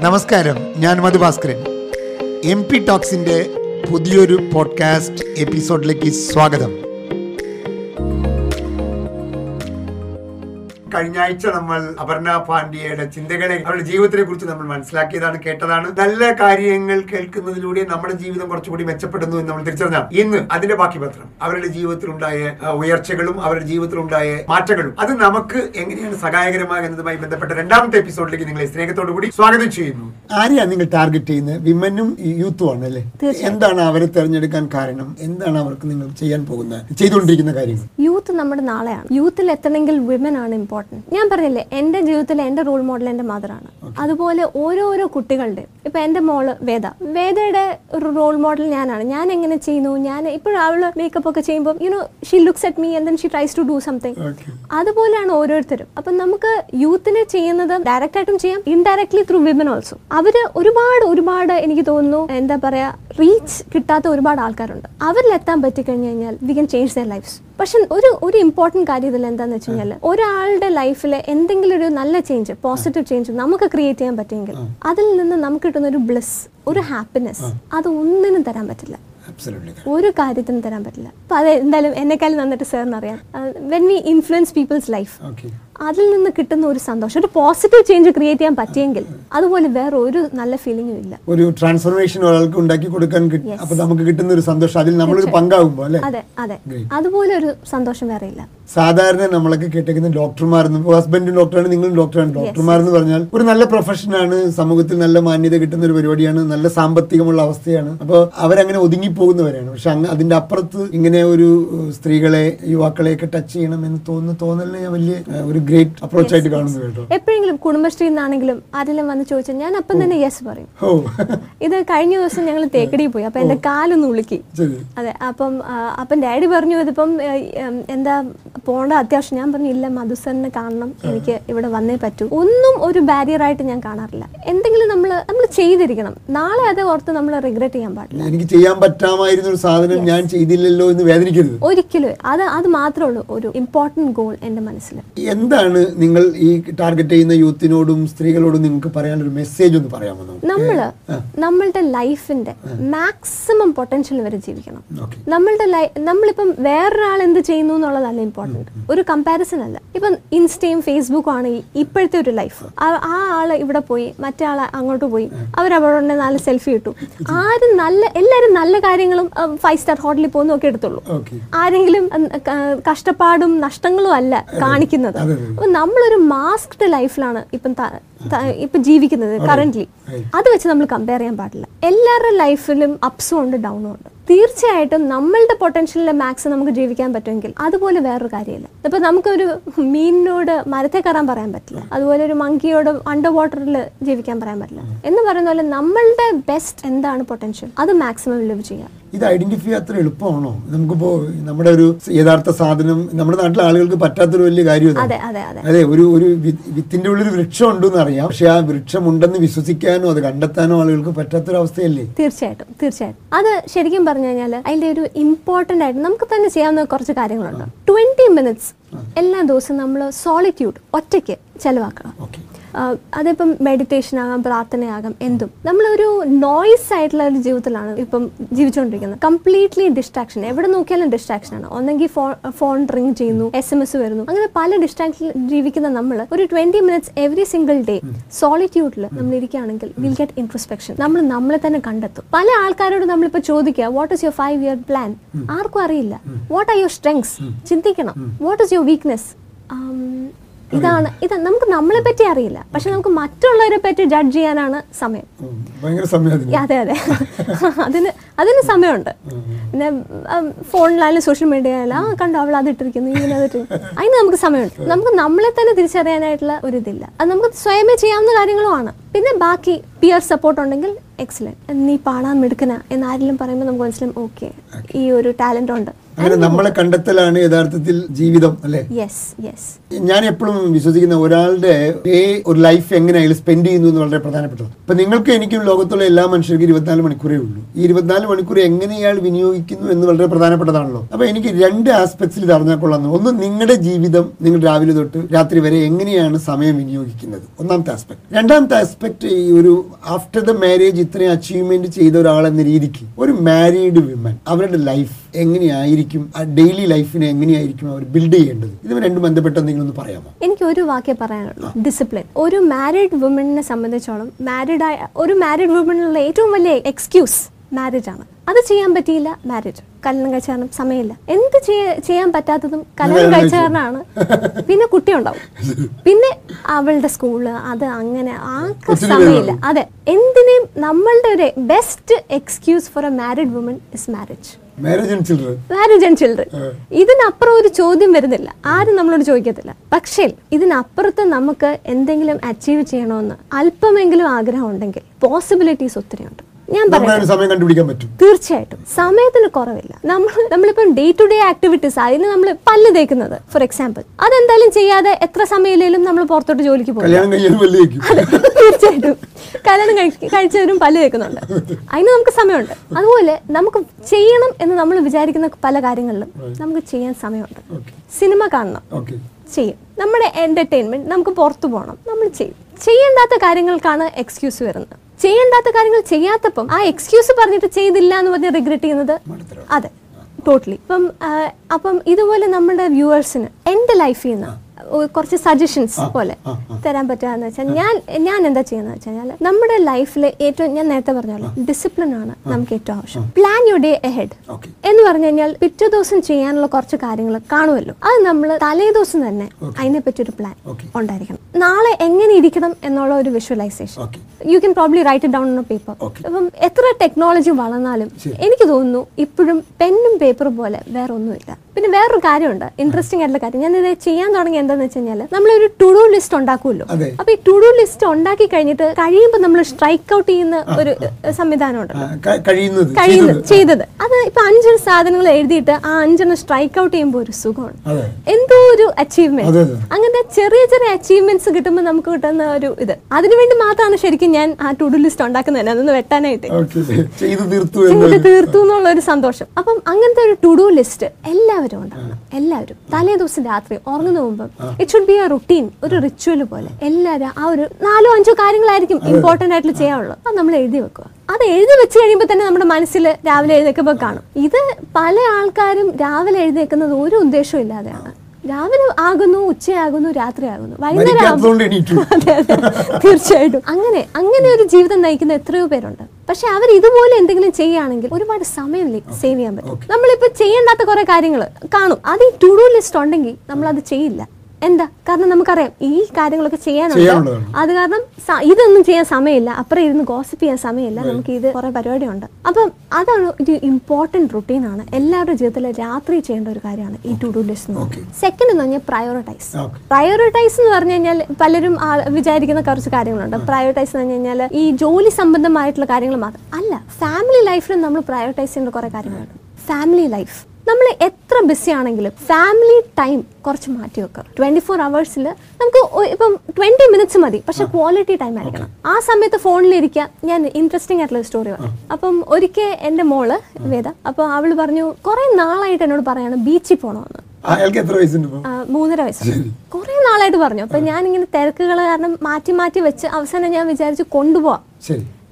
നമസ്കാരം ഞാൻ Madhu Bhaskaran. M P ടോക്സിന്റെ പുതിയൊരു പോഡ്കാസ്റ്റ് എപ്പിസോഡിലേക്ക് സ്വാഗതം. കഴിഞ്ഞ ആഴ്ച നമ്മൾ അപർണ പാണ്ഡ്യയുടെ ചിന്തകളെ അവരുടെ ജീവിതത്തെ കുറിച്ച് നമ്മൾ മനസ്സിലാക്കിയതാണ് കേട്ടതാണ്. നല്ല കാര്യങ്ങൾ കേൾക്കുന്നതിലൂടെ നമ്മുടെ ജീവിതം കുറച്ചുകൂടി മെച്ചപ്പെടുന്നു എന്ന് നമ്മൾ തിരിച്ചറിഞ്ഞാൽ ഇന്ന് അതിന്റെ ബാക്കി പത്രം അവരുടെ ജീവിതത്തിലുണ്ടായ ഉയർച്ചകളും അവരുടെ ജീവിതത്തിലുണ്ടായ മാറ്റങ്ങളും. അത് നമുക്ക് എങ്ങനെയാണ് സഹായകരമാകുന്നതുമായി ബന്ധപ്പെട്ട രണ്ടാമത്തെ എപ്പിസോഡിലേക്ക് നിങ്ങളെ സ്നേഹത്തോടു കൂടി സ്വാഗതം ചെയ്യുന്നു. ആരെയാണ് നിങ്ങൾ ടാർഗറ്റ് ചെയ്യുന്നത് വിമനും യൂത്തും ആണ് അല്ലേ എന്താണ് അവരെ തെരഞ്ഞെടുക്കാൻ കാരണം? എന്താണ് അവർക്ക് നിങ്ങൾ ചെയ്യാൻ പോകുന്നത്? ചെയ്തുകൊണ്ടിരിക്കുന്ന കാര്യങ്ങൾ? യൂത്ത് നമ്മുടെ നാളെയാണ്. യൂത്തിൽ എത്തണമെങ്കിൽ വിമൻ ആണ് ഇമ്പോർട്ടന്റ് ഞാൻ പറഞ്ഞില്ലേ എന്റെ ജീവിതത്തിൽ എന്റെ റോൾ മോഡൽ എന്റെ മദറാണ് അതുപോലെ ഓരോരോ കുട്ടികളുടെ ഇപ്പൊ എന്റെ മോൾ വേദ. വേദയുടെ ഒരു റോൾ മോഡൽ ഞാനാണ്. ഞാൻ എങ്ങനെ ചെയ്യുന്നു? ഞാൻ ഇപ്പോഴും അവൾ മേക്കപ്പ് ഒക്കെ ചെയ്യുമ്പോൾ you know she looks at me and then she tries to do something അതുപോലെയാണ് ഓരോരുത്തരും. അപ്പം നമുക്ക് യൂത്തിനെ ചെയ്യുന്നത് ഡയറക്റ്റ് ആയിട്ടും ചെയ്യാം ഇൻഡയറക്ട്ലി ത്രൂ വിമൻ ഓൾസോ അവർ ഒരുപാട് ഒരുപാട് എനിക്ക് തോന്നുന്നു എന്താ പറയാ റീച്ച് കിട്ടാത്ത ഒരുപാട് ആൾക്കാരുണ്ട്. അവരിലെത്താൻ പറ്റിക്കഴിഞ്ഞു കഴിഞ്ഞാൽ we can change their lives പക്ഷെ ഒരു ഒരു ഇമ്പോർട്ടന്റ് കാര്യം ഇതിൽ എന്താന്ന് വെച്ച് കഴിഞ്ഞാൽ ഒരാളുടെ ലൈഫിൽ എന്തെങ്കിലും ഒരു നല്ല ചേഞ്ച് പോസിറ്റീവ് ചേഞ്ച് നമുക്ക് ക്രിയേറ്റ് ചെയ്യാൻ പറ്റുമെങ്കിൽ അതിൽ നിന്ന് നമുക്ക് കിട്ടുന്ന ഒരു ബ്ലസ് ഒരു ഹാപ്പിനെസ് അത് ഒന്നിനും തരാൻ പറ്റില്ല. ഒരു കാര്യത്തിനും തരാൻ പറ്റില്ല. അപ്പൊ അത് എന്തായാലും എന്നെക്കാളും നന്നിട്ട് സാറിന് അറിയാം. When we influence peoples life. അതിൽ നിന്ന് കിട്ടുന്ന ഒരു സന്തോഷം ഒരു പോസിറ്റീവ് ചേഞ്ച് ക്രിയേറ്റ് ചെയ്യാൻ പറ്റിയെങ്കിൽ അതുപോലെ വേറെ ഒരു നല്ല ഫീലിംഗും ഇല്ല. ഒരു ട്രാൻസ്ഫോർമേഷൻ ഒരാൾക്ക് ഉണ്ടാക്കി കൊടുക്കാൻ നമുക്ക് കിട്ടുന്ന ഒരു സന്തോഷം അതിൽ നമ്മളൊരു പങ്കാകുമ്പോ അല്ലെ? അതെ അതെ. അതുപോലെ ഒരു സന്തോഷം വേറെ ഇല്ല. സാധാരണ നമ്മളൊക്കെ കേട്ടേക്കുന്ന ഡോക്ടർമാരെന്ന് ഹസ്ബൻഡും ഡോക്ടറാണ് നിങ്ങളും ഡോക്ടറാണ് ഡോക്ടർമാർ എന്ന് പറഞ്ഞാൽ ഒരു നല്ല പ്രൊഫഷനാണ് സമൂഹത്തിൽ നല്ല മാന്യത കിട്ടുന്ന ഒരു പരിപാടിയാണ് നല്ല സാമ്പത്തികമുള്ള അവസ്ഥയാണ്. അപ്പോൾ അവരങ്ങനെ ഒതുങ്ങിപ്പോകുന്നവരാണ് പക്ഷെ അങ്ങ് അതിന്റെ അപ്പുറത്ത് ഇങ്ങനെ ഒരു സ്ത്രീകളെ യുവാക്കളെയൊക്കെ ടച്ച് ചെയ്യണം എന്ന് തോന്നുന്ന തോന്നലിനെ ഞാൻ വലിയ ഒരു ഗ്രേറ്റ് അപ്രോച്ച് ആയിട്ട് കാണുന്നു കേട്ടോ. എപ്പോഴെങ്കിലും കുടുംബശ്രീ എന്നാണെങ്കിലും ആരെങ്കിലും വന്ന് ചോദിച്ചാൽ ഞാൻ അപ്പം തന്നെ യെസ് പറയും. ഇത് കഴിഞ്ഞ ദിവസം ഞങ്ങൾ തേക്കടിയിൽ പോയി. അപ്പൊ എന്റെ കാലൊന്ന് ഉളുക്കി. അതെ അപ്പം അപ്പം ഡാഡി പറഞ്ഞു ഇതിപ്പം എന്താ പോണ്ട അത്യാവശ്യം. ഞാൻ പറഞ്ഞു ഇല്ല മധുസറിനെ കാണണം. എനിക്ക് ഇവിടെ വന്നേ പറ്റൂ. ഒന്നും ഒരു ബാരിയർ ആയിട്ട് ഞാൻ കാണാറില്ല. എന്തെങ്കിലും നമ്മൾ നമ്മൾ ചെയ്തിരിക്കണം. നാളെ അത് ഓർത്ത് നമ്മൾ റിഗ്രറ്റ് ചെയ്യാൻ പാടില്ല. എനിക്ക് ചെയ്യാൻ പറ്റാമായിരുന്ന ഒരു സാധനം ഞാൻ ചെയ്തില്ലല്ലോ എന്ന് വേദനിക്കരുത്. ഒരിക്കലും. അത് അത് മാത്രമേ ഉള്ളൂ. ഒരു ഇമ്പോർട്ടന്റ് ഗോൾ എന്റെ മനസ്സിൽ. എന്താണ് നിങ്ങൾ ഈ ടാർഗറ്റ് ചെയ്യുന്ന യൂത്തിനോടും സ്ത്രീകളോടും നിങ്ങൾക്ക് പറയാനൊരു മെസ്സേജ് ഒന്ന് പറയാമോ നമ്മൾ നമ്മൾ നമ്മളുടെ ലൈഫിന്റെ മാക്സിമം പൊട്ടൻഷ്യൽ വരെ ജീവിക്കണം. നമ്മളുടെ ലൈ നമ്മളിപ്പം വേറൊരാൾ എന്ത് ചെയ്യുന്നു എന്നുള്ളതല്ല ഇമ്പോർട്ടന്റ് ഒരു കമ്പാരിസൺ അല്ല. ഇപ്പം ഇൻസ്റ്റയും ഫേസ്ബുക്കും ആണ് ഇപ്പോഴത്തെ ഒരു ലൈഫ് ആ ആൾ ഇവിടെ പോയി മറ്റേ ആൾ അങ്ങോട്ട് പോയി അവർ അവരവിടെ നാല് സെൽഫി ഇട്ടു. ആരും നല്ല എല്ലാവരും നല്ല കാര്യങ്ങളും ഫൈവ് സ്റ്റാർ ഹോട്ടലിൽ പോകുന്നു ഒക്കെ എടുത്തുള്ളൂ. ആരെങ്കിലും കഷ്ടപ്പാടും നഷ്ടങ്ങളും അല്ല കാണിക്കുന്നത്. അപ്പം നമ്മളൊരു മാസ്ക്ഡ് ലൈഫിലാണ് ഇപ്പം ഇപ്പം ജീവിക്കുന്നത് കറന്റ്ലി അത്. വെച്ച് നമ്മൾ കമ്പയർ ചെയ്യാൻ പാടില്ല. എല്ലാവരുടെ ലൈഫിലും അപ്സും ഉണ്ട് ഡൗണും ഉണ്ട്. തീർച്ചയായിട്ടും നമ്മളുടെ പൊട്ടൻഷ്യലിലെ മാക്സ് നമുക്ക് ജീവിക്കാൻ പറ്റുമെങ്കിൽ അതുപോലെ വേറൊരു കാര്യമില്ല. ഇപ്പൊ നമുക്കൊരു മീനിനോട് മരത്തെ കയറാൻ പറയാൻ പറ്റില്ല. അതുപോലെ ഒരു മങ്കിയോട് അണ്ടർ വാട്ടറിൽ ജീവിക്കാൻ പറയാൻ പറ്റില്ല. എന്ന് പറയുന്ന പോലെ നമ്മളുടെ ബെസ്റ്റ് എന്താണ് പൊട്ടൻഷ്യൽ അത് മാക്സിമം ലിവ് ചെയ്യാം ഇത് ഐഡന്റിഫൈ അത്ര എളുപ്പമാണോ? നമുക്കിപ്പോ നമ്മുടെ ഒരു യഥാർത്ഥ സാധനം നമ്മുടെ നാട്ടിലെ ആളുകൾക്ക് പറ്റാത്തൊരു വലിയ കാര്യം അതെ ഒരു ഒരു വിത്തിന്റെ ഉള്ളിൽ വൃക്ഷം ഉണ്ടെന്ന് അറിയാം പക്ഷെ ആ വൃക്ഷം ഉണ്ടെന്ന് വിശ്വസിക്കാനോ അത് കണ്ടെത്താനോ ആളുകൾക്ക് പറ്റാത്തൊരവസ്ഥയല്ലേ? തീർച്ചയായിട്ടും തീർച്ചയായിട്ടും. അത് ശരിക്കും പറഞ്ഞു കഴിഞ്ഞാൽ അതിന്റെ ഒരു ഇമ്പോർട്ടന്റ് ആയിട്ട് നമുക്ക് തന്നെ ചെയ്യാവുന്ന കുറച്ച് കാര്യങ്ങളുണ്ട്. ട്വന്റി മിനിറ്റ്സ് എല്ലാ ദിവസവും നമ്മൾ സോളിറ്റ്യൂഡ് ഒറ്റയ്ക്ക് ചെലവാക്കണം. അതിപ്പം മെഡിറ്റേഷൻ ആകാം പ്രാർത്ഥനയാകാം എന്തും. നമ്മളൊരു നോയ്സ് ആയിട്ടുള്ള ഒരു ജീവിതത്തിലാണ് ഇപ്പം ജീവിച്ചുകൊണ്ടിരിക്കുന്നത്. കംപ്ലീറ്റ്ലി ഡിസ്ട്രാക്ഷൻ എവിടെ നോക്കിയാലും ഡിസ്ട്രാക്ഷൻ ആണ്. ഒന്നെങ്കിൽ ഫോൺ ഫോൺ റിങ് ചെയ്യുന്നു എസ് എം എസ് വരുന്നു. അങ്ങനെ പല ഡിസ്ട്രാക്ഷൻ ജീവിക്കുന്ന നമ്മൾ ഒരു twenty minutes every single day സോളിറ്റ്യൂഡിൽ നമ്മൾ ഇരിക്കുകയാണെങ്കിൽ വിൽ ഗെറ്റ് ഇൻട്രസ്പെക്ഷൻ നമ്മൾ നമ്മളെ തന്നെ കണ്ടെത്തും. പല ആൾക്കാരോട് നമ്മളിപ്പോൾ ചോദിക്കുക what is your five year plan ആർക്കും അറിയില്ല. വാട്ട് ആർ യുവർ സ്ട്രെങ്സ് ചിന്തിക്കണം. വാട്ട് ഇസ് യുവർ വീക്ക്നെസ് ഇതാണ് ഇത് നമുക്ക് നമ്മളെ പറ്റി അറിയില്ല. പക്ഷെ നമുക്ക് മറ്റുള്ളവരെ പറ്റി ജഡ്ജ് ചെയ്യാനാണ് സമയം. അതെ അതെ. അതിന് അതിന് സമയമുണ്ട്. പിന്നെ ഫോണിലായാലും സോഷ്യൽ മീഡിയയിലും ആ കണ്ടോ അവൾ അത് ഇട്ടിരിക്കുന്നു ഇങ്ങനെ അത്. അതിന് നമുക്ക് സമയമുണ്ട്. നമുക്ക് നമ്മളെ തന്നെ തിരിച്ചറിയാനായിട്ടുള്ള ഒരു ഇതില്ല. അത് നമുക്ക് സ്വയമേ ചെയ്യാവുന്ന കാര്യങ്ങളുമാണ് പിന്നെ ബാക്കി പിയർ സപ്പോർട്ട് ഉണ്ടെങ്കിൽ എക്സലന്റ് നീ പാടാൻ മിടുക്കന എന്ന് ആരെങ്കിലും പറയുമ്പോൾ നമുക്ക് മനസ്സിലും ഓക്കെ ഈ ഒരു ടാലന്റ് ഉണ്ട്. അങ്ങനെ നമ്മളെ കണ്ടെത്തലാണ് യഥാർത്ഥത്തിൽ ജീവിതം അല്ലേ? ഞാൻ എപ്പോഴും വിശ്വസിക്കുന്ന ഒരാളുടെ ഡേ ഒരു ലൈഫ് എങ്ങനെ അയാൾ സ്പെൻഡ് ചെയ്യുന്നു എന്ന് വളരെ പ്രധാനപ്പെട്ടത് ഇപ്പൊ നിങ്ങൾക്ക് എനിക്കും ലോകത്തുള്ള എല്ലാ മനുഷ്യർക്കും ഇരുപത്തിനാല് മണിക്കൂറേ ഉള്ളൂ. ഈ ഇരുപത്തിനാല് മണിക്കൂർ എങ്ങനെ ഇയാൾ വിനിയോഗിക്കുന്നു എന്ന് വളരെ പ്രധാനപ്പെട്ടതാണല്ലോ. അപ്പൊ എനിക്ക് രണ്ട് ആസ്പെക്ട്സിൽ ഇത് അറിഞ്ഞാൽ കൊള്ളാം ഒന്ന് നിങ്ങളുടെ ജീവിതം നിങ്ങൾ രാവിലെ തൊട്ട് രാത്രി വരെ എങ്ങനെയാണ് സമയം വിനിയോഗിക്കുന്നത്? ഒന്നാമത്തെ ആസ്പെക്ട് രണ്ടാമത്തെ ആസ്പെക്ട് ഈ ഒരു ആഫ്റ്റർ ദ മാരേജ് ഇത്രയും അച്ചീവ്മെന്റ് ചെയ്ത ഒരാളെന്ന രീതിക്ക് ഒരു മാരീഡ് വിമൻ അവരുടെ ലൈഫ് എങ്ങനെയായിരിക്കും? ആ ഡെയിലി ലൈഫിനെ എങ്ങനെയായിരിക്കും അവർ ബിൽഡ് ചെയ്യേണ്ടത്? ഇത് രണ്ടും ബന്ധപ്പെട്ട എന്തെങ്കിലും ഒന്ന് പറയാമോ? എനിക്ക് ഒരു വാക്കേ പറയാനുള്ളൂ. ഡിസിപ്ലിൻ ഒരു മാരിഡ് വുമണിനെ സംബന്ധിച്ചോളം മാരിഡ് ആയ ഒരു മാരിഡ് വുമണിനുള്ള ഏറ്റവും വലിയ എക്സ്ക്യൂസ് മാരേജ് ആണ്. അത് ചെയ്യാൻ പറ്റിയില്ല. മാരേജ് കല്യാണം കഴിച്ച കാരണം സമയമില്ല. എന്ത് ചെയ്യാൻ പറ്റാത്തതും കല്യാണം കഴിച്ച. കാരണമാണ് പിന്നെ കുട്ടി ഉണ്ടാവും പിന്നെ അവളുടെ സ്കൂൾ അത് അങ്ങനെ ആക്ക സമയമില്ല. അതെ. എന്തിനേം നമ്മളുടെ ഒരു best excuse for a married woman is marriage marriage and children marriage and children ഇതിനപ്പുറം ഒരു ചോദ്യം വരുന്നില്ല. ആരും നമ്മളോട് ചോദിക്കത്തില്ല. പക്ഷേ ഇതിനപ്പുറത്ത് നമുക്ക് എന്തെങ്കിലും അച്ചീവ് ചെയ്യണമെന്ന് അല്പമെങ്കിലും ആഗ്രഹം ഉണ്ടെങ്കിൽ പോസിബിലിറ്റീസ് ഒത്തിരിയുണ്ട്. ഞാൻ പറയാം സമയം കണ്ടുപിടിക്കാൻ പറ്റും. തീർച്ചയായിട്ടും. സമയത്തിന് കുറവില്ല. നമ്മൾ നമ്മളിപ്പം ഡേ ടു ഡേ ആക്ടിവിറ്റീസ് അതിന് നമ്മൾ പല്ല് തേക്കുന്നത് ഫോർ എക്സാമ്പിൾ അതെന്തായാലും ചെയ്യാതെ എത്ര സമയമില്ലെങ്കിലും നമ്മൾ പുറത്തോട്ട് ജോലിക്ക് പോകും. തീർച്ചയായിട്ടും. കല്യാണം കഴി- കഴിച്ചവരും പല്ല് തേക്കുന്നുണ്ട്. അതിന് നമുക്ക് സമയമുണ്ട്. അതുപോലെ നമുക്ക് ചെയ്യണം എന്ന് നമ്മൾ വിചാരിക്കുന്ന പല കാര്യങ്ങളിലും നമുക്ക് ചെയ്യാൻ സമയമുണ്ട്. സിനിമ കാണണം. ചെയ്യും. നമ്മുടെ എന്റർടൈൻമെന്റ് നമുക്ക് പുറത്തു പോകണം. നമ്മൾ ചെയ്യും. ചെയ്യേണ്ടാത്ത കാര്യങ്ങൾക്കാണ് എക്സ്ക്യൂസ് വരുന്നത്. ചെയ്യേണ്ടാത്ത കാര്യങ്ങൾ ചെയ്യാത്തപ്പം ആ എക്സ്ക്യൂസ് പറഞ്ഞിട്ട് ചെയ്തില്ല എന്ന് പറഞ്ഞ് റിഗ്രറ്റ് ചെയ്യുന്നത് അതെ. ടോട്ടലി ഇപ്പം അപ്പം ഇതുപോലെ നമ്മുടെ വ്യൂവേഴ്സിന് എന്റെ ലൈഫിൽ നിന്ന് കുറച്ച് സജഷൻസ് പോലെ. തരാൻ പറ്റുകയെന്ന് വെച്ചാൽ ഞാൻ ഞാൻ എന്താ ചെയ്യുന്നത് വെച്ചാൽ കഴിഞ്ഞാൽ നമ്മുടെ ലൈഫിൽ ഏറ്റവും ഞാൻ നേരത്തെ പറഞ്ഞല്ലോ ഡിസിപ്ലിൻ ആണ് നമുക്ക് ഏറ്റവും ആവശ്യം. പ്ലാൻ യു ഡേ എഹെഡ് എന്ന് പറഞ്ഞു കഴിഞ്ഞാൽ പിറ്റേ ദിവസം ചെയ്യാനുള്ള കുറച്ച് കാര്യങ്ങൾ കാണുമല്ലോ. അത് നമ്മൾ തലേ ദിവസം തന്നെ അതിനെപ്പറ്റി ഒരു പ്ലാൻ ഉണ്ടായിരിക്കണം. നാളെ എങ്ങനെ ഇരിക്കണം എന്നുള്ള ഒരു visualisation you can probably write down on paper അപ്പം എത്ര ടെക്നോളജി വളർന്നാലും എനിക്ക് തോന്നുന്നു ഇപ്പോഴും പെന്നും പേപ്പറും പോലെ വേറെ ഒന്നുമില്ല that. പിന്നെ വേറൊരു കാര്യമുണ്ട്. ഇൻട്രസ്റ്റിംഗ് ആയിട്ടുള്ള കാര്യം. ഞാൻ ഇത് ചെയ്യാൻ തുടങ്ങി എന്താന്ന് വെച്ച് കഴിഞ്ഞാൽ നമ്മളൊരു ടു ഡു ലിസ്റ്റ് ഉണ്ടാക്കുമല്ലോ. അപ്പൊ ഈ ടു ഡു ലിസ്റ്റ് ഉണ്ടാക്കി കഴിഞ്ഞിട്ട് കഴിയുമ്പോൾ നമ്മൾ സ്ട്രൈക്ക് ഔട്ട് ചെയ്യുന്ന ഒരു സംവിധാനം ഉണ്ടല്ലോ. കഴിയുന്നത് ചെയ്തത്. അത് ഇപ്പൊ അഞ്ച് സാധനങ്ങൾ എഴുതിയിട്ട് ആ അഞ്ചെണ്ണം സ്ട്രൈക്ക് ഔട്ട് ചെയ്യുമ്പോൾ ഒരു സുഖമാണ്. എന്തോ ഒരു അച്ചീവ്മെന്റ്. അങ്ങനത്തെ ചെറിയ ചെറിയ അച്ചീവ്മെന്റ്സ് കിട്ടുമ്പോൾ നമുക്ക് കിട്ടുന്ന ഒരു ഇത്. അതിനുവേണ്ടി മാത്രമാണ് ശരിക്കും ഞാൻ ആ ടു ഡു ലിസ്റ്റ് ഉണ്ടാക്കുന്നത്. തന്നെ അതൊന്ന് വെട്ടാനായിട്ട്. ചെയ്ത് തീർത്തു എന്നുള്ള ഒരു സന്തോഷം. അപ്പം അങ്ങനത്തെ ഒരു ടു ഡു ലിസ്റ്റ് എല്ലാവരും ഉണ്ടാകണം എല്ലാവരും. തലേ ദിവസം രാത്രി ഉറങ്ങുന്ന മുമ്പ് it should be a routine ഒരു റിച്വൽ പോലെ. എല്ലാവരും ആ ഒരു നാലോ അഞ്ചോ കാര്യങ്ങളായിരിക്കും ഇമ്പോർട്ടന്റ് ആയിട്ട് ചെയ്യാനുള്ളത്. അത് നമ്മൾ എഴുതി വെക്കുക. അത് എഴുതി വെച്ച് കഴിയുമ്പോൾ തന്നെ നമ്മുടെ മനസ്സിൽ രാവിലെ എഴുന്നേക്കുമ്പോൾ കാണും. ഇത് പല ആൾക്കാരും രാവിലെ എഴുന്നേക്കുന്നത് ഒരു ഉദ്ദേശവും ഇല്ലാതെയാണ്. രാവിലെ ആകുന്നു ഉച്ചയാകുന്നു രാത്രിയാകുന്നു വൈകുന്നേരം. തീർച്ചയായിട്ടും. അങ്ങനെ അങ്ങനെ ഒരു ജീവിതം നയിക്കുന്ന എത്രയോ പേരുണ്ട്. പക്ഷെ അവർ ഇതുപോലെ എന്തെങ്കിലും ചെയ്യുകയാണെങ്കിൽ ഒരുപാട് സമയം സേവ് ചെയ്യാൻ പറ്റും. നമ്മളിപ്പോ ചെയ്യേണ്ടാത്ത കുറെ കാര്യങ്ങൾ കാണും. അത് ഈ ടു ഡു ലിസ്റ്റ് ഉണ്ടെങ്കിൽ നമ്മൾ അത് ചെയ്യില്ല. എന്താ? കാരണം നമുക്കറിയാം ഈ കാര്യങ്ങളൊക്കെ ചെയ്യാനുണ്ട്. അത് കാരണം ഇതൊന്നും ചെയ്യാൻ സമയമില്ല. അപ്പുറം ഇരുന്ന് ഗോസിപ്പ് ചെയ്യാൻ സമയമില്ല. നമുക്ക് ഇത് കുറെ പരിപാടിയുണ്ട്. അപ്പം അതാണ് ഒരു ഇമ്പോർട്ടന്റ് റുട്ടീൻ ആണ്. എല്ലാവരുടെ ജീവിതത്തിൽ രാത്രി ചെയ്യേണ്ട ഒരു കാര്യമാണ് ഈ to do list Okay. Second എന്ന് പറഞ്ഞാൽ പ്രയോറിറ്റൈസ്. പ്രയോറിറ്റൈസ് എന്ന് പറഞ്ഞു കഴിഞ്ഞാൽ പലരും വിചാരിക്കുന്ന കുറച്ച് കാര്യങ്ങളുണ്ട്. പ്രയോറിറ്റൈസ് എന്ന് പറഞ്ഞു കഴിഞ്ഞാൽ ഈ ജോലി സംബന്ധമായിട്ടുള്ള കാര്യങ്ങൾ മാത്രം. അല്ല ഫാമിലി ലൈഫിലും നമ്മൾ പ്രയോറിറ്റൈസ് ചെയ്യേണ്ട കുറെ കാര്യങ്ങളുണ്ട്. ഫാമിലി ലൈഫ് നമ്മൾ എത്ര ബിസി ആണെങ്കിലും ഫാമിലി ടൈം കുറച്ച് മാറ്റി വെക്കുക. ട്വന്റി ഫോർ അവേഴ്സിൽ നമുക്ക് ഇപ്പം ട്വന്റി മിനിറ്റ്സ് മതി. പക്ഷെ ക്വാളിറ്റി ടൈം ആയിരിക്കണം. ആ സമയത്ത് ഫോണിലിരിക്കുക ഞാൻ ഇൻട്രസ്റ്റിംഗ് ആയിട്ടുള്ള ഒരു സ്റ്റോറി പറയാം. അപ്പം ഒരിക്കൽ എന്റെ മോൾ വേദ അപ്പോൾ അവൾ പറഞ്ഞു കുറെ നാളായിട്ട് എന്നോട് പറയാണ് ബീച്ചിൽ പോകണമെന്ന് ആ, മൂന്നര വയസ്സ്. കുറെ നാളായിട്ട് പറഞ്ഞു. അപ്പൊ ഞാൻ ഇങ്ങനെ തിരക്കുകൾ കാരണം മാറ്റി മാറ്റി വെച്ച് അവസാനം ഞാൻ വിചാരിച്ചു കൊണ്ടുപോവാം.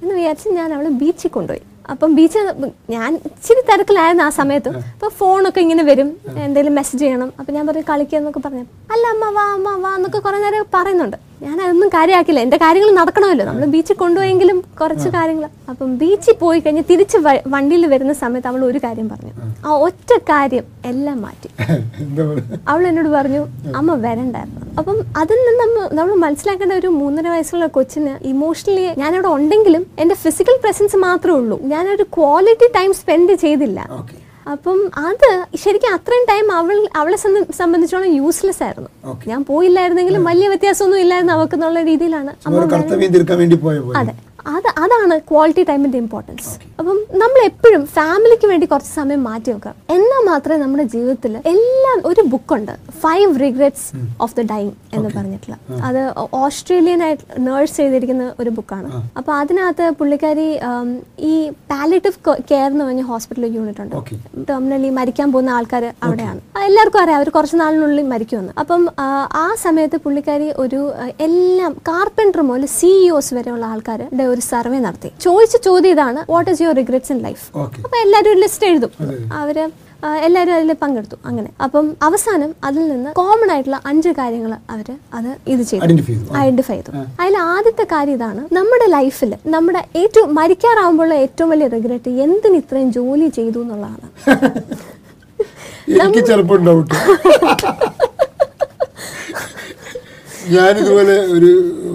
എന്ന് വിചാരിച്ച് ഞാൻ അവളെ ബീച്ചിൽ കൊണ്ടുപോയി. അപ്പം ബീച്ച് ഞാൻ ഇച്ചിരി തിരക്കിലായിരുന്നു ആ സമയത്ത്. അപ്പൊ ഫോണൊക്കെ ഇങ്ങനെ വരും. എന്തെങ്കിലും മെസ്സേജ് ചെയ്യണം. അപ്പൊ ഞാൻ പറയും കളിക്കുക എന്നൊക്കെ പറഞ്ഞു. അല്ല അമ്മ വാ അമ്മ വാ എന്നൊക്കെ കുറെ നേരം പറയുന്നുണ്ട്. ഞാൻ അതൊന്നും കാര്യമാക്കില്ല എന്റെ കാര്യങ്ങൾ നടക്കണമല്ലോ. നമ്മൾ ബീച്ചിൽ കൊണ്ടുപോയെങ്കിലും കുറച്ച് കാര്യങ്ങൾ അപ്പം ബീച്ചിൽ പോയി കഴിഞ്ഞ് തിരിച്ച് വണ്ടിയിൽ വരുന്ന സമയത്ത് അവൾ ഒരു കാര്യം പറഞ്ഞു. ആ. ഒറ്റ കാര്യം എല്ലാം മാറ്റി. അവൾ എന്നോട് പറഞ്ഞു അമ്മ വരണ്ടായിരുന്നു. അപ്പം അതിൽ നിന്ന് നമ്മൾ മനസ്സിലാക്കേണ്ട ഒരു മൂന്നര വയസ്സുള്ള കൊച്ചിന് ഇമോഷണലി ഞാനവിടെ ഉണ്ടെങ്കിലും എന്റെ ഫിസിക്കൽ പ്രസൻസ് മാത്രമേ ഉള്ളൂ. ഞാനൊരു ക്വാളിറ്റി ടൈം സ്പെൻഡ് ചെയ്തില്ല. അപ്പം അത് ശരിക്കും അത്രയും ടൈം അവൾ അവളെ സംബ- സംബന്ധിച്ചോളം യൂസ്ലെസ് ആയിരുന്നു. ഞാൻ പോയില്ലായിരുന്നെങ്കിലും വലിയ വ്യത്യാസമൊന്നും ഇല്ലായിരുന്നു അവൾക്ക് എന്നുള്ള രീതിയിലുള്ള രീതിയിലാണ് അതെ. അത് അതാണ് ക്വാളിറ്റി ടൈമിന്റെ ഇമ്പോർട്ടൻസ് അപ്പം നമ്മൾ എപ്പോഴും ഫാമിലിക്ക് വേണ്ടി കുറച്ച് സമയം മാറ്റി വെക്കുക. എന്നാൽ മാത്രമേ നമ്മുടെ ജീവിതത്തിൽ എല്ലാം ഒരു ബുക്കുണ്ട്. Five regrets of the dying എന്ന് പറഞ്ഞിട്ടുള്ള. അത് ഓസ്ട്രേലിയൻ ആയിട്ട് നേഴ്സ് എഴുതിയിരിക്കുന്ന ഒരു ബുക്കാണ്. അപ്പൊ അതിനകത്ത് പുള്ളിക്കാരി ഈ പാലിറ്റീവ് കെയർ എന്ന് പറഞ്ഞ ഹോസ്പിറ്റൽ യൂണിറ്റ് ഉണ്ട്. ടെർമിനലി മരിക്കാൻ പോകുന്ന ആൾക്കാർ അവിടെയാണ്. എല്ലാവർക്കും അറിയാം അവർ കുറച്ച് നാളിനുള്ളിൽ മരിക്കുമെന്ന്. അപ്പം ആ, സമയത്ത് പുള്ളിക്കാരി ഒരു എല്ലാം കാർപ്പന്റർ മുതൽ സിഇഒസ് വരെയുള്ള ആൾക്കാരുടെ ഒരു സർവേ നടത്തി. ചോദിച്ച ചോദ്യം ഇതാണ് what is your regrets in life. അപ്പൊ എല്ലാവരും ലിസ്റ്റ് എഴുതും. അവർ എല്ലാവരും അതിൽ പങ്കെടുത്തു അങ്ങനെ. അപ്പം അവസാനം അതിൽ നിന്ന് കോമൺ ആയിട്ടുള്ള അഞ്ച് കാര്യങ്ങൾ അവർ അത് ഇത് ചെയ്തു. ഐഡന്റിഫൈ ചെയ്തു. അതിൽ ആദ്യത്തെ കാര്യം ഇതാണ്. നമ്മുടെ ലൈഫിൽ നമ്മുടെ ഏറ്റവും മരിക്കാറാവുമ്പോഴുള്ള ഏറ്റവും വലിയ റിഗ്രറ്റ് എന്തിന് ഇത്രയും ജോലി ചെയ്തു എന്നുള്ളതാണ്. എനിക്ക് ചിലപ്പോൾ ഡൗട്ട് ഞാനിതുപോലെ ഒരു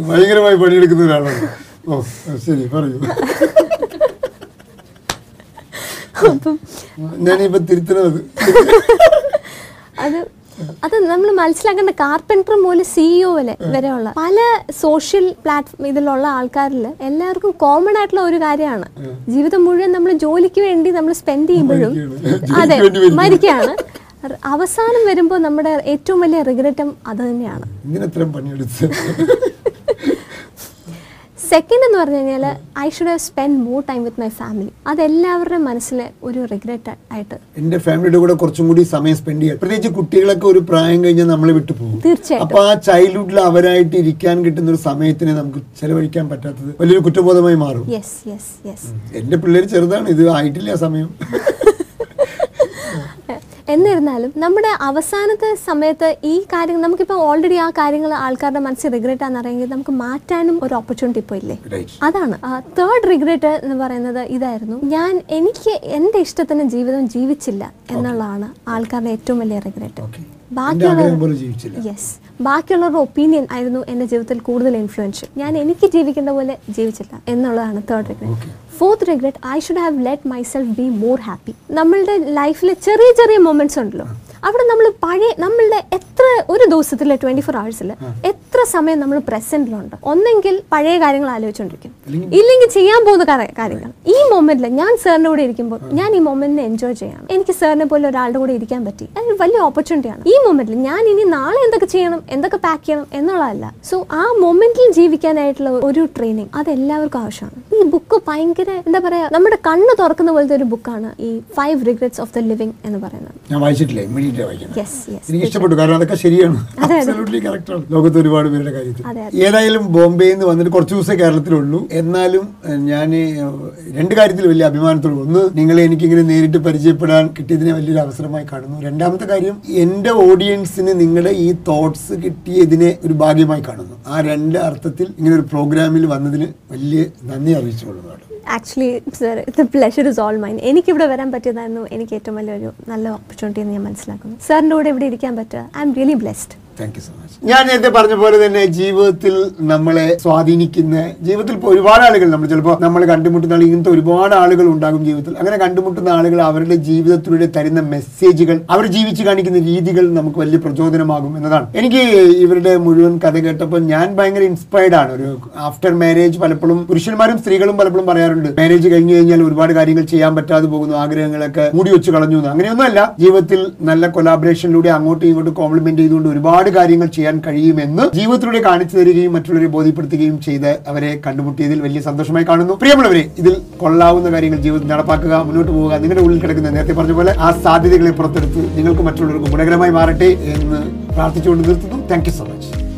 ഭയങ്കരമായി പണിയെടുക്കുന്ന ഒരാളാണ്. ഓ ശരി പറയൂ. ഞാനിപ്പോ തിരുത്തണത്. അത് അത് നമ്മൾ മനസ്സിലാക്കേണ്ട കാർപ്പന്റർ മുതൽ സിഇഒ വരെ വരെയുള്ള പല സോഷ്യൽ പ്ലാറ്റ്ഫോം ഇതിലുള്ള ആൾക്കാരിൽ എല്ലാവർക്കും കോമൺ ആയിട്ടുള്ള ഒരു കാര്യമാണ്. ജീവിതം മുഴുവൻ നമ്മൾ ജോലിക്ക് വേണ്ടി നമ്മൾ സ്പെൻഡ് ചെയ്യുമ്പോഴും അതെ മരിക്കുകയാണ്. അവസാനം വരുമ്പോൾ നമ്മുടെ ഏറ്റവും വലിയ റിഗ്രറ്റം അത് തന്നെയാണ്. സെക്കൻഡ് എന്ന് പറഞ്ഞു കഴിഞ്ഞാൽ I should have spend more time with my family അത് എല്ലാവരുടെയും മനസ്സിലെ ഒരു റിഗ്രറ്റ് ആയിട്ട്. എന്റെ ഫാമിലിയുടെ കൂടെ കുറച്ചും കൂടി സമയം സ്പെൻഡ് ചെയ്യാം. പ്രത്യേകിച്ച് കുട്ടികളൊക്കെ ഒരു പ്രായം കഴിഞ്ഞാൽ നമ്മളെ വിട്ടു പോകും. തീർച്ചയായും അപ്പൊ ആ ചൈൽഡ്ഹുഡിൽ അവരായിട്ട് ഇരിക്കാൻ കിട്ടുന്ന ഒരു സമയത്തിനെ നമുക്ക് ചെലവഴിക്കാൻ പറ്റാത്തത് വലിയൊരു കുറ്റബോധമായി മാറും. യെസ് യെസ് യെസ് എന്റെ പിള്ളേര് ചെറുതാണ് ഇത് ആയിട്ടില്ല സമയം. എന്നിരുന്നാലും നമ്മുടെ അവസാനത്തെ സമയത്ത് ഈ കാര്യങ്ങൾ നമുക്കിപ്പോൾ ഓൾറെഡി ആ കാര്യങ്ങൾ ആൾക്കാരുടെ മനസ്സിൽ റിഗ്രറ്റ് ആണെന്നറിയെങ്കിൽ നമുക്ക് മാറ്റാനും ഒരു ഓപ്പർച്യൂണിറ്റി ഇപ്പോൾ ഇല്ലേ? അതാണ്. തേർഡ് റിഗ്രറ്റ് എന്ന് പറയുന്നത് ഇതായിരുന്നു. ഞാൻ എനിക്ക് എന്റെ ഇഷ്ടത്തിന് ജീവിതം ജീവിച്ചില്ല എന്നുള്ളതാണ് ആൾക്കാരുടെ ഏറ്റവും വലിയ റിഗ്രറ്റ് യെസ് ബാക്കിയുള്ളവരുടെ ഒപ്പീനിയൻ ആയിരുന്നു എന്റെ ജീവിതത്തിൽ കൂടുതൽ ഇൻഫ്ലുവൻഷ്യൽ ഞാൻ എനിക്ക് ജീവിക്കേണ്ട പോലെ ജീവിച്ചില്ല എന്നുള്ളതാണ് third regret fourth regret I should have let myself be more happy നമ്മളുടെ ലൈഫിലെ ചെറിയ ചെറിയ മൊമെന്റ്സ് ഉണ്ടല്ലോ. അവിടെ നമ്മൾ പഴയ നമ്മളുടെ എത്ര ഒരു ദിവസത്തിലെ ട്വന്റി ഫോർ അവേഴ്സിൽ എത്ര സമയം നമ്മൾ പ്രസന്റിലുണ്ട് ഒന്നെങ്കിൽ പഴയ കാര്യങ്ങൾ ആലോചിച്ചുകൊണ്ടിരിക്കും ഇല്ലെങ്കിൽ ചെയ്യാൻ പോകുന്ന കാര്യങ്ങൾ. ഈ മൊമെന്റിൽ ഞാൻ സാറിന്റെ കൂടെ ഇരിക്കുമ്പോൾ ഞാൻ ഈ മൊമെന്റിനെ എൻജോയ് ചെയ്യണം. എനിക്ക് സാറിനെ പോലെ ഒരാളുടെ കൂടെ ഇരിക്കാൻ പറ്റി. അതൊരു വലിയ ഓപ്പർച്യൂണിറ്റിയാണ് ഈ മൊമെന്റിൽ ഞാൻ ഇനി നാളെ എന്തൊക്കെ ചെയ്യണം എന്തൊക്കെ പാക്ക് ചെയ്യണം എന്നുള്ളതല്ല. സോ ആ മൊമെന്റിൽ ജീവിക്കാനായിട്ടുള്ള ഒരു ട്രെയിനിങ് അത് എല്ലാവർക്കും ആവശ്യമാണ്. ഈ ബുക്ക് ഭയങ്കര എന്താ പറയാ നമ്മുടെ കണ്ണ് തുറക്കുന്ന പോലത്തെ ഒരു ബുക്കാണ് ഈ five regrets of the living എന്ന് പറയുന്നത്. ഞാൻ വായിച്ചിട്ടില്ല? ഇമ്മീഡിയറ്റ് യെസ് എനിക്ക് ഇഷ്ടപ്പെട്ടു. കാരണം അതൊക്കെ ശരിയാണ്. അബ്സല്യൂട്ട്ലി ലോകത്ത് ഒരുപാട് പേരുടെ കാര്യത്തിൽ. ഏതായാലും ബോംബെയിൽ നിന്ന് വന്നിട്ട് കുറച്ച് ദിവസമേ കേരളത്തിലുള്ളൂ. എന്നാലും ഞാൻ രണ്ട് കാര്യത്തിൽ വലിയ അഭിമാനത്തോട് ഒന്ന് നിങ്ങളെ എനിക്കിങ്ങനെ നേരിട്ട് പരിചയപ്പെടാൻ കിട്ടിയതിനെ വലിയൊരു അവസരമായി കാണുന്നു. രണ്ടാമത്തെ കാര്യം എന്റെ ഓഡിയൻസിന് നിങ്ങളുടെ ഈ തോട്ട്സ് കിട്ടിയതിനെ ഒരു ഭാഗ്യമായി കാണുന്നു. ആ രണ്ട് അർത്ഥത്തിൽ ഇങ്ങനെ ഒരു പ്രോഗ്രാമിൽ വന്നതിന് വലിയ നന്ദി അറിയിച്ചുകൊള്ളുന്നതാണ് actually sir the pleasure is all mine എനിക്കിവിടെ വരാൻ പറ്റിയതായിരുന്നു എനിക്ക് ഏറ്റവും വലിയൊരു നല്ല ഓപ്പർച്യൂണിറ്റി എന്ന് ഞാൻ മനസ്സിലാക്കുന്നു. സാറിന്റെ കൂടെ ഇവിടെ ഇരിക്കാൻ പറ്റുക. I am really blessed thank you so much ഞാൻ നേരത്തെ പറഞ്ഞ പോലെ തന്നെ ജീവിതത്തിൽ നമ്മളെ സ്വാധീനിക്കുന്ന ജീവിതത്തിൽ ഇപ്പോൾ ഒരുപാട് ആളുകൾ നമ്മൾ ചിലപ്പോൾ നമ്മൾ കണ്ടുമുട്ടുന്ന ആൾ ഇങ്ങനത്തെ ഒരുപാട് ആളുകൾ ഉണ്ടാകും ജീവിതത്തിൽ. അങ്ങനെ കണ്ടുമുട്ടുന്ന ആളുകൾ അവരുടെ ജീവിതത്തിലൂടെ തരുന്ന മെസ്സേജുകൾ അവർ ജീവിച്ച് കാണിക്കുന്ന രീതികൾ നമുക്ക് വലിയ പ്രചോദനമാകും എന്നതാണ്. എനിക്ക് ഇവരുടെ മുഴുവൻ കഥ കേട്ടപ്പോൾ ഞാൻ ഭയങ്കര ഇൻസ്പയർഡ് ആണ്. ഒരു ആഫ്റ്റർ മാരേജ് പലപ്പോഴും പുരുഷന്മാരും സ്ത്രീകളും പലപ്പോഴും പറയാറുണ്ട് മാരേജ് കഴിഞ്ഞു കഴിഞ്ഞാൽ ഒരുപാട് കാര്യങ്ങൾ ചെയ്യാൻ പറ്റാതെ പോകുന്നു ആഗ്രഹങ്ങളൊക്കെ മൂടി വെച്ച് കളഞ്ഞു അങ്ങനെയൊന്നുമല്ല ജീവിതത്തിൽ നല്ല കൊലാബറേഷനിലൂടെ അങ്ങോട്ടും ഇങ്ങോട്ടും കോംപ്ലിമെന്റ് ചെയ്തുകൊണ്ട് ഒരുപാട് കാര്യങ്ങൾ ചെയ്യാൻ കഴിയുമെന്ന് ജീവിതത്തിലൂടെ കാണിച്ചു തരികയും മറ്റുള്ളവരെ ബോധ്യപ്പെടുത്തുകയും ചെയ്ത് അവരെ കണ്ടുമുട്ടിയതിൽ വലിയ സന്തോഷമായി കാണുന്നു. പ്രിയമുള്ളവരെ ഇതിൽ കൊള്ളാവുന്ന കാര്യങ്ങൾ ജീവിതത്തിൽ നടപ്പാക്കുക മുന്നോട്ട് പോവുക നിങ്ങളുടെ ഉള്ളിൽ കിടക്കുന്ന നേരത്തെ പറഞ്ഞ പോലെ ആ സാധ്യതകളെ പുറത്തെടുത്ത് നിങ്ങൾക്ക് മറ്റുള്ളവർക്ക് ഗുണകരമായി മാറട്ടെ എന്ന് പ്രാർത്ഥിച്ചുകൊണ്ട് നിർത്തുന്നു. Thank so much